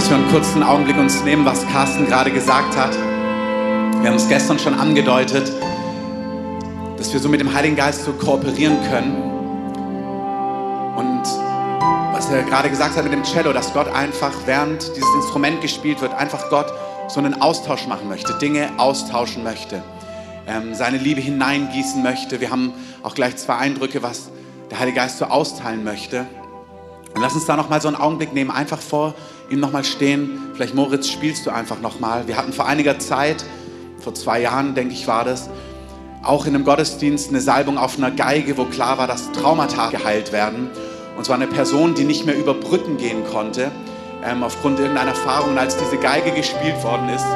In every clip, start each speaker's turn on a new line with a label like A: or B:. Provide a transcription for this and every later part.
A: dass wir einen kurzen Augenblick uns nehmen, was Carsten gerade gesagt hat. Wir haben es gestern schon angedeutet, dass wir so mit dem Heiligen Geist so kooperieren können. Und was er gerade gesagt hat mit dem Cello, dass Gott einfach, während dieses Instrument gespielt wird, einfach Gott so einen Austausch machen möchte, Dinge austauschen möchte, ähm, seine Liebe hineingießen möchte. Wir haben auch gleich zwei Eindrücke, was der Heilige Geist so austeilen möchte. Und lass uns da nochmal so einen Augenblick nehmen, einfach vor ihm nochmal stehen. Vielleicht Moritz, spielst du einfach nochmal. Wir hatten vor einiger Zeit, vor zwei Jahren, denke ich, war das, auch in einem Gottesdienst eine Salbung auf einer Geige, wo klar war, dass Traumata geheilt werden. Und zwar eine Person, die nicht mehr über Brücken gehen konnte, ähm, aufgrund irgendeiner Erfahrung. Und als diese Geige gespielt worden ist,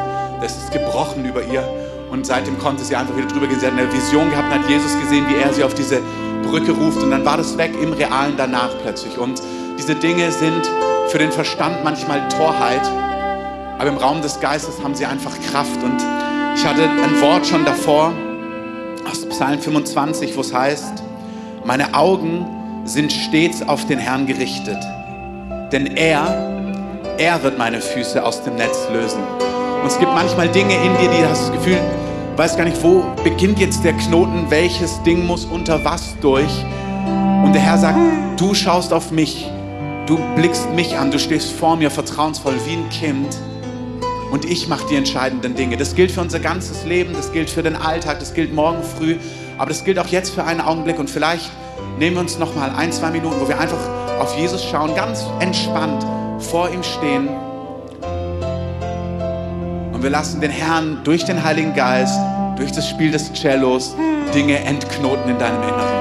A: das ist gebrochen über ihr. Und seitdem konnte sie einfach wieder drüber gehen. Sie hat eine Vision gehabt und hat Jesus gesehen, wie er sie auf diese Brücke ruft. Und dann war das weg im Realen danach plötzlich. Und diese Dinge sind für den Verstand manchmal Torheit, aber im Raum des Geistes haben sie einfach Kraft. Und ich hatte ein Wort schon davor aus Psalm 25, wo es heißt, meine Augen sind stets auf den Herrn gerichtet, denn er, er wird meine Füße aus dem Netz lösen. Und es gibt manchmal Dinge in dir, die hast das Gefühl, weiß gar nicht, wo beginnt jetzt der Knoten, welches Ding muss unter was durch. Und der Herr sagt, du schaust auf mich, Du blickst mich an, du stehst vor mir vertrauensvoll wie ein Kind und ich mache die entscheidenden Dinge. Das gilt für unser ganzes Leben, das gilt für den Alltag, das gilt morgen früh, aber das gilt auch jetzt für einen Augenblick und vielleicht nehmen wir uns noch mal ein, zwei Minuten, wo wir einfach auf Jesus schauen, ganz entspannt vor ihm stehen und wir lassen den Herrn durch den Heiligen Geist, durch das Spiel des Cellos Dinge entknoten in deinem Inneren.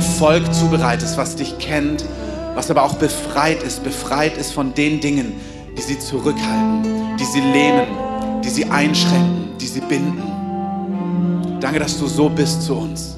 A: Volk zubereitest, was dich kennt, was aber auch befreit ist, befreit ist von den Dingen, die sie zurückhalten, die sie lähmen, die sie einschränken, die sie binden. Danke, dass du so bist zu uns.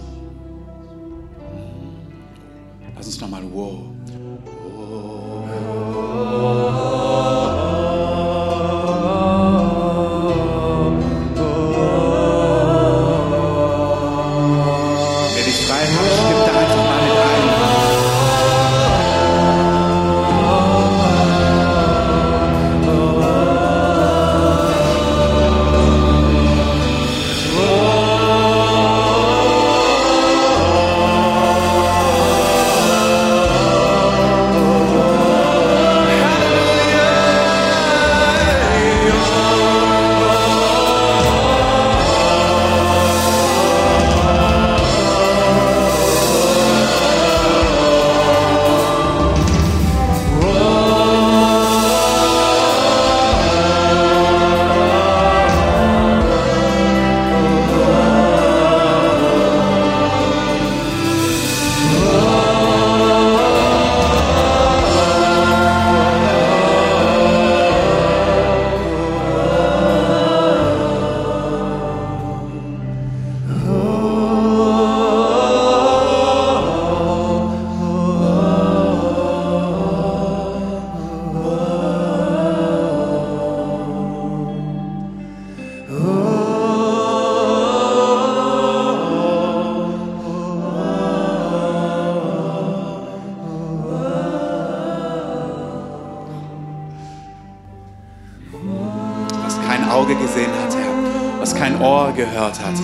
A: Gehört hat,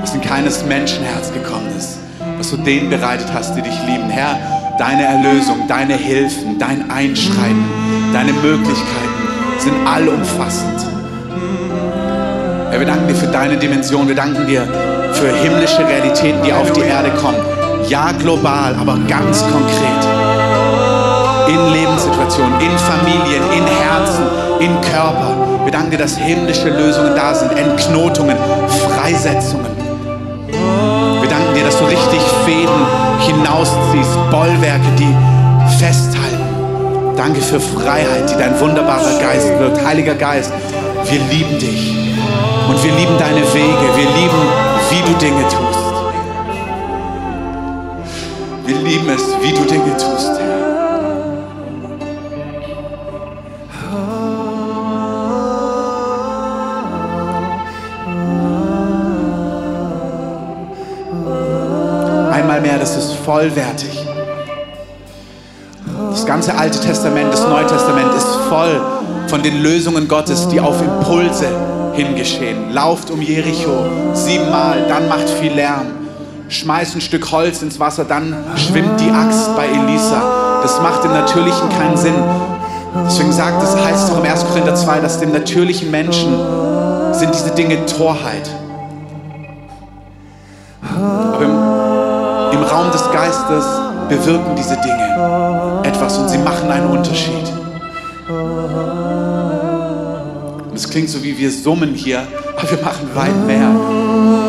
A: was in keines Menschenherz gekommen ist, was du denen bereitet hast, die dich lieben. Herr, deine Erlösung, deine Hilfen, dein Einschreiten, deine Möglichkeiten sind allumfassend. Herr, wir danken dir für deine Dimension, wir danken dir für himmlische Realitäten, die auf die Erde kommen. Ja, global, aber ganz konkret in Lebenssituationen, in Familien, in Herzen, in Körper. Wir danken dir, dass himmlische Lösungen da sind, Entknotungen, Freisetzungen. Wir danken dir, dass du richtig Fäden hinausziehst, Bollwerke, die festhalten. Danke für Freiheit, die dein wunderbarer Geist wirkt. Heiliger Geist, wir lieben dich und wir lieben deine Wege. Wir lieben, wie du Dinge tust. Wir lieben es, wie du Dinge tust, vollwertig. Das ganze Alte Testament, das Neue Testament ist voll von den Lösungen Gottes, die auf Impulse hingeschehen. Lauft um Jericho siebenmal, dann macht viel Lärm. Schmeißt ein Stück Holz ins Wasser, dann schwimmt die Axt bei Elisa. Das macht im Natürlichen keinen Sinn. Deswegen sagt es, heißt es auch im 1. Korinther 2, dass dem natürlichen Menschen sind diese Dinge Torheit. Aber des Geistes bewirken diese Dinge etwas und sie machen einen Unterschied. Und es klingt so wie wir summen hier, aber wir machen weit mehr.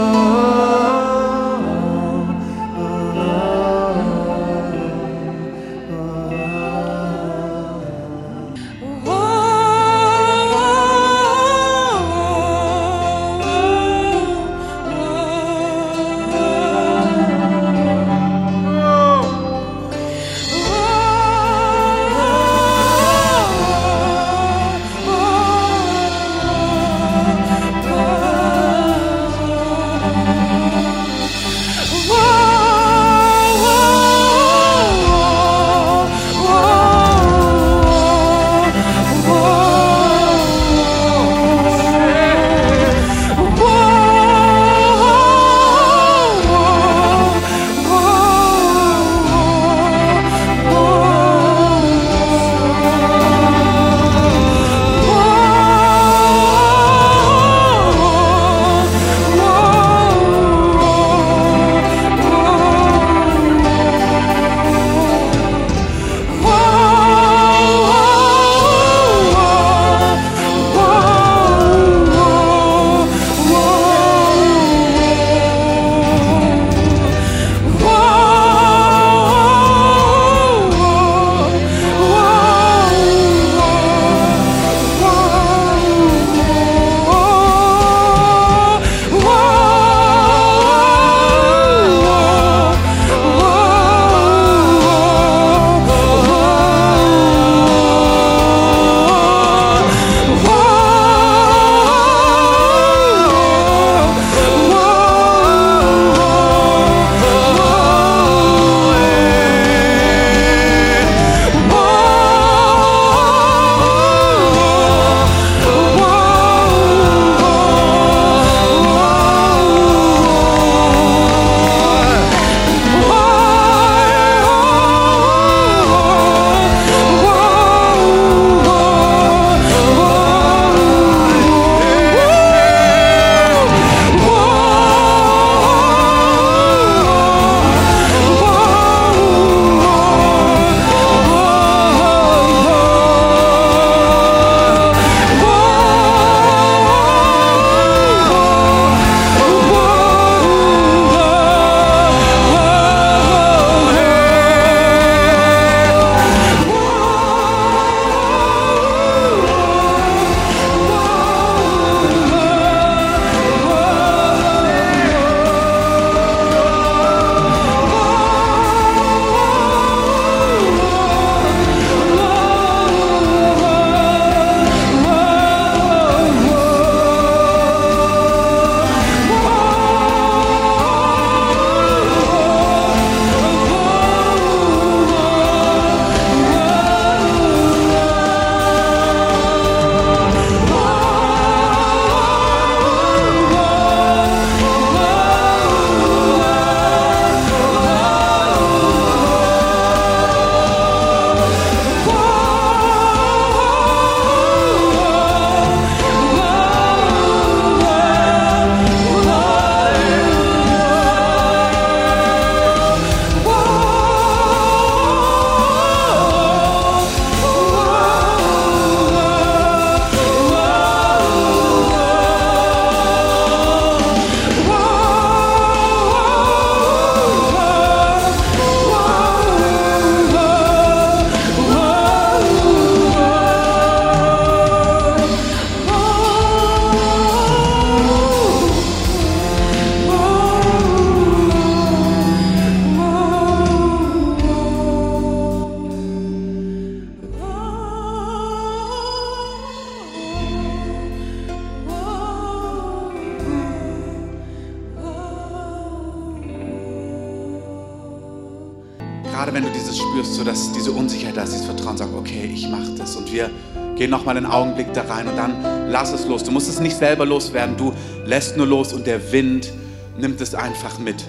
A: Dieses Vertrauen sagt, okay, ich mache das. Und wir gehen nochmal einen Augenblick da rein und dann lass es los. Du musst es nicht selber loswerden, du lässt nur los und der Wind nimmt es einfach mit.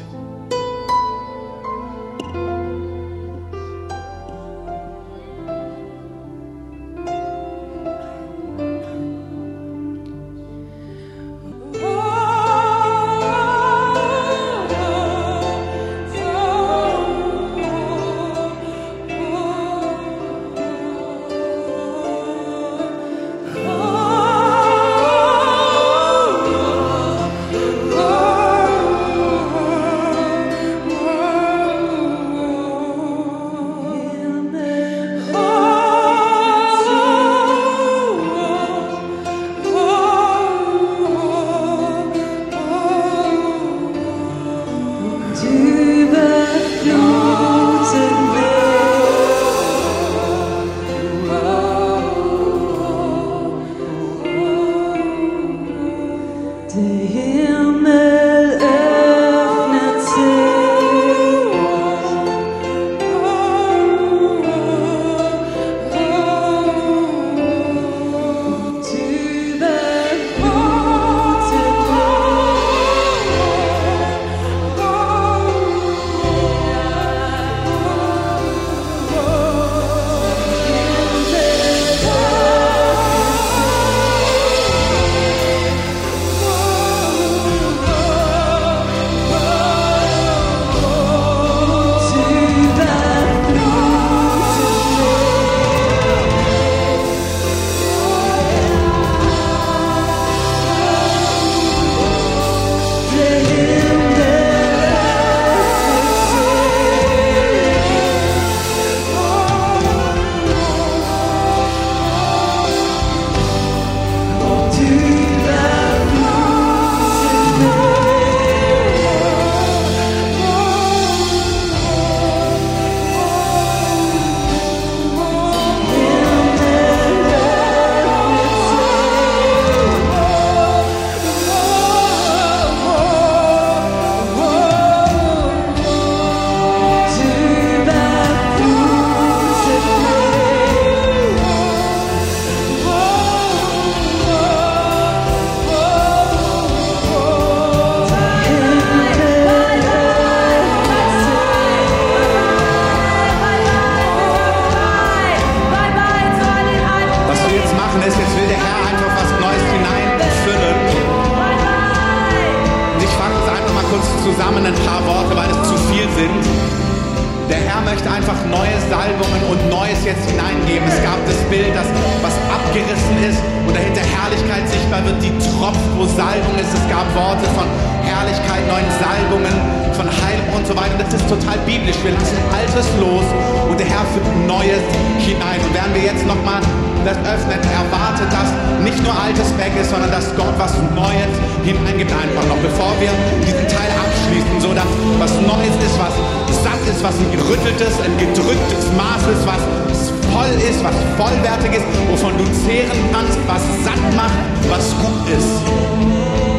B: Neues hinein. Und werden wir jetzt nochmal das öffnen, erwartet, dass nicht nur Altes weg ist, sondern dass Gott was Neues hineingibt einfach noch, bevor wir diesen Teil abschließen, so dass was Neues ist, was satt ist, was ein
C: gerütteltes, ein gedrücktes Maß ist, was voll ist, was vollwertig ist, wovon
B: du zehren kannst, was satt macht, was gut ist.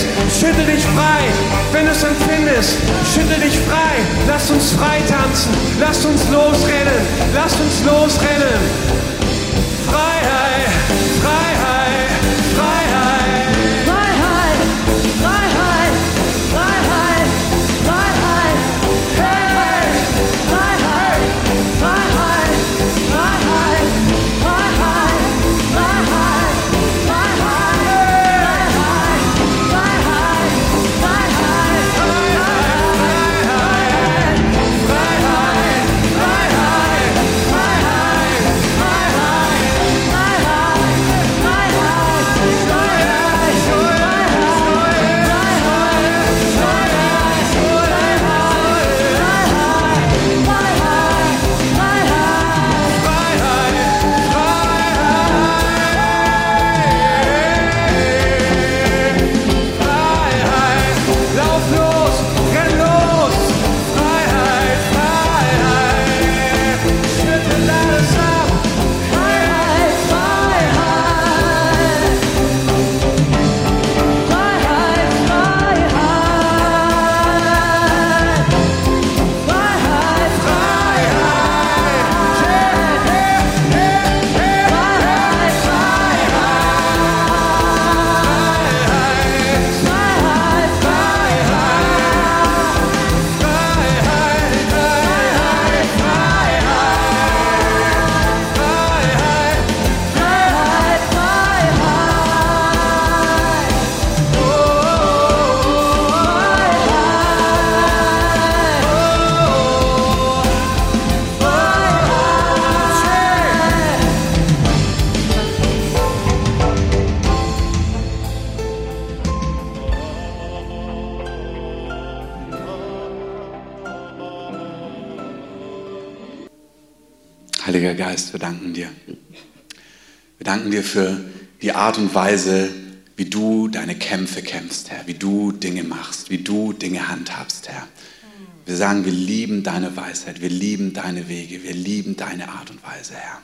B: Bedrängnis. Schüttel dich frei,
C: wenn du es empfindest. Schüttel dich frei. Lass
A: uns frei tanzen. Lass uns losrennen. Lass uns losrennen. Freiheit, danken dir für die Art und Weise, wie du deine Kämpfe kämpfst, Herr, wie du Dinge machst, wie du Dinge handhabst, Herr. Wir sagen, wir lieben deine Weisheit, wir lieben deine Wege, wir lieben deine Art und Weise, Herr.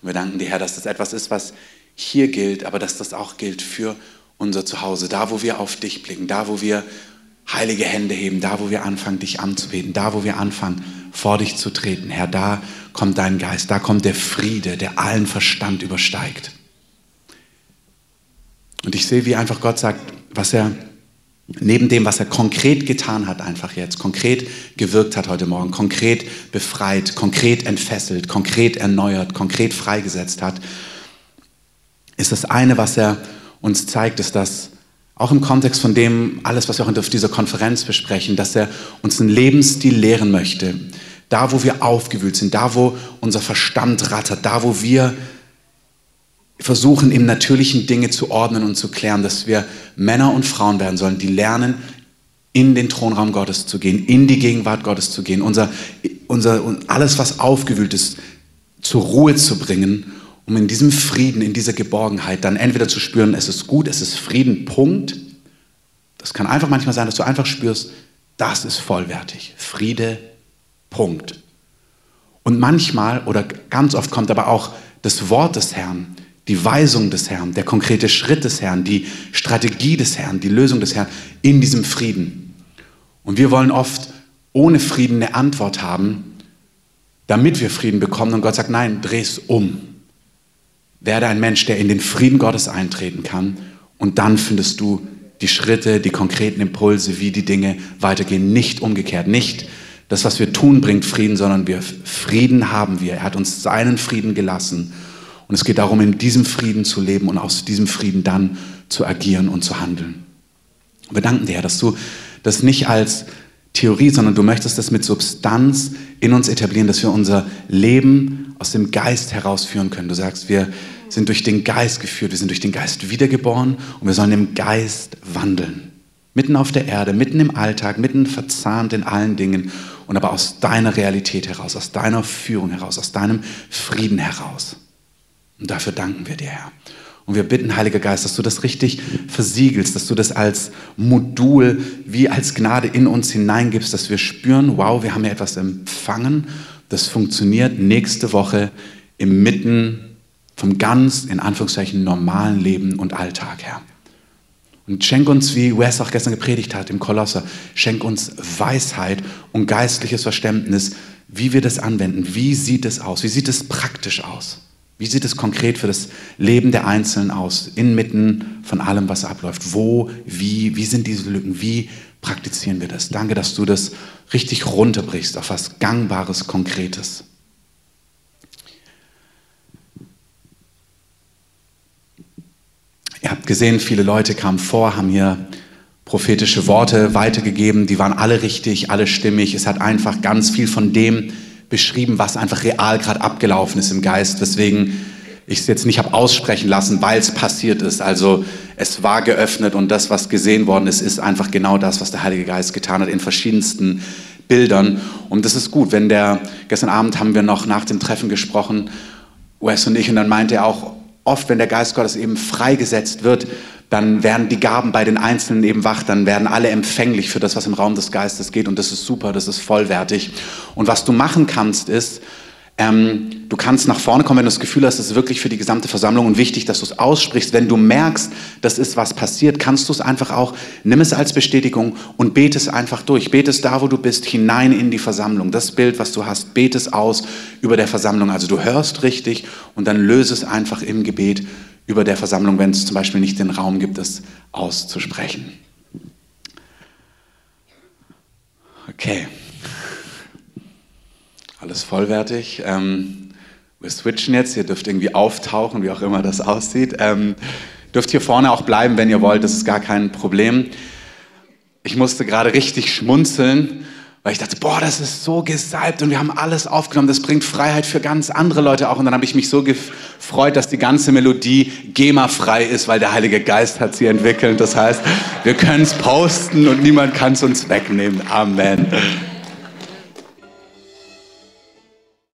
A: Und wir danken dir, Herr, dass das etwas ist, was hier gilt, aber dass das auch gilt für unser Zuhause, da wo wir auf dich blicken, da wo wir heilige Hände heben, da wo wir anfangen, dich anzubeten, da wo wir anfangen, vor dich zu treten. Herr, da kommt dein Geist, da kommt der Friede, der allen Verstand übersteigt. Und ich sehe, wie einfach Gott sagt, was er neben dem, was er konkret getan hat, einfach jetzt, konkret gewirkt hat heute Morgen, konkret befreit, konkret entfesselt, konkret erneuert, konkret freigesetzt hat, ist das eine, was er uns zeigt, ist das auch im Kontext von dem, alles, was wir auch auf dieser Konferenz besprechen, dass er uns einen Lebensstil lehren möchte. Da, wo wir aufgewühlt sind, da, wo unser Verstand rattert, da, wo wir versuchen, im Natürlichen Dinge zu ordnen und zu klären, dass wir Männer und Frauen werden sollen, die lernen, in den Thronraum Gottes zu gehen, in die Gegenwart Gottes zu gehen, unser, unser, alles, was aufgewühlt ist, zur Ruhe zu bringen, um in diesem Frieden, in dieser Geborgenheit dann entweder zu spüren, es ist gut, es ist Frieden, Punkt. Das kann einfach manchmal sein, dass du einfach spürst, das ist vollwertig. Friede, Punkt. Und manchmal oder ganz oft kommt aber auch das Wort des Herrn, die Weisung des Herrn, der konkrete Schritt des Herrn, die Strategie des Herrn, die Lösung des Herrn in diesem Frieden. Und wir wollen oft ohne Frieden eine Antwort haben, damit wir Frieden bekommen. Und Gott sagt, nein, dreh es um. Werde ein Mensch, der in den Frieden Gottes eintreten kann. Und dann findest du die Schritte, die konkreten Impulse, wie die Dinge weitergehen. Nicht umgekehrt. Nicht das, was wir tun, bringt Frieden, sondern wir Frieden haben wir. Er hat uns seinen Frieden gelassen. Und es geht darum, in diesem Frieden zu leben und aus diesem Frieden dann zu agieren und zu handeln. Wir danken dir, Herr, dass du das nicht als Theorie, sondern du möchtest das mit Substanz in uns etablieren, dass wir unser Leben aus dem Geist herausführen können. Du sagst, wir sind durch den Geist geführt, wir sind durch den Geist wiedergeboren und wir sollen im Geist wandeln. Mitten auf der Erde, mitten im Alltag, mitten verzahnt in allen Dingen und aber aus deiner Realität heraus, aus deiner Führung heraus, aus deinem Frieden heraus. Und dafür danken wir dir, Herr. Und wir bitten, Heiliger Geist, dass du das richtig versiegelst, dass du das als Modul wie als Gnade in uns hineingibst, dass wir spüren, wow, wir haben ja etwas empfangen, das funktioniert nächste Woche inmitten vom ganz, in Anführungszeichen, normalen Leben und Alltag, Herr. Und schenk uns, wie Wes auch gestern gepredigt hat im Kolosser, schenk uns Weisheit und geistliches Verständnis, wie wir das anwenden. Wie sieht es aus? Wie sieht es praktisch aus? Wie sieht es konkret für das Leben der Einzelnen aus, inmitten von allem, was abläuft? Wo, wie, wie sind diese Lücken? Wie praktizieren wir das? Danke, dass du das richtig runterbrichst auf was Gangbares, Konkretes. Ihr habt gesehen, viele Leute kamen vor, haben hier prophetische Worte weitergegeben, die waren alle richtig, alle stimmig. Es hat einfach ganz viel von dem beschrieben, was einfach real gerade abgelaufen ist im Geist, weswegen ich es jetzt nicht habe aussprechen lassen, weil es passiert ist. Also es war geöffnet und das, was gesehen worden ist, ist einfach genau das, was der Heilige Geist getan hat in verschiedensten Bildern. Und das ist gut, wenn der, gestern Abend haben wir noch nach dem Treffen gesprochen, Wes und ich, und dann meinte er auch, oft, wenn der Geist Gottes eben freigesetzt wird, dann werden die Gaben bei den Einzelnen eben wach, dann werden alle empfänglich für das, was im Raum des Geistes geht und das ist super, das ist vollwertig. Und was du machen kannst, ist, ähm, du kannst nach vorne kommen, wenn du das Gefühl hast, es ist wirklich für die gesamte Versammlung und wichtig, dass du es aussprichst. Wenn du merkst, das ist was passiert, kannst du es einfach auch, nimm es als Bestätigung und bete es einfach durch. Bete es da, wo du bist, hinein in die Versammlung. Das Bild, was du hast, bete es aus über der Versammlung. Also du hörst richtig und dann löse es einfach im Gebet über der Versammlung, wenn es zum Beispiel nicht den Raum gibt, es auszusprechen. Okay. Alles vollwertig. Ähm, wir switchen jetzt. Ihr dürft irgendwie auftauchen, wie auch immer das aussieht. Ähm, dürft hier vorne auch bleiben, wenn ihr wollt. Das ist gar kein Problem. Ich musste gerade richtig schmunzeln, weil ich dachte, boah, das ist so gesalbt und wir haben alles aufgenommen. Das bringt Freiheit für ganz andere Leute auch. Und dann habe ich mich so gefreut, dass die ganze Melodie GEMA-frei ist, weil der Heilige Geist hat sie entwickelt. Das heißt, wir können es posten und niemand kann es uns wegnehmen. Amen.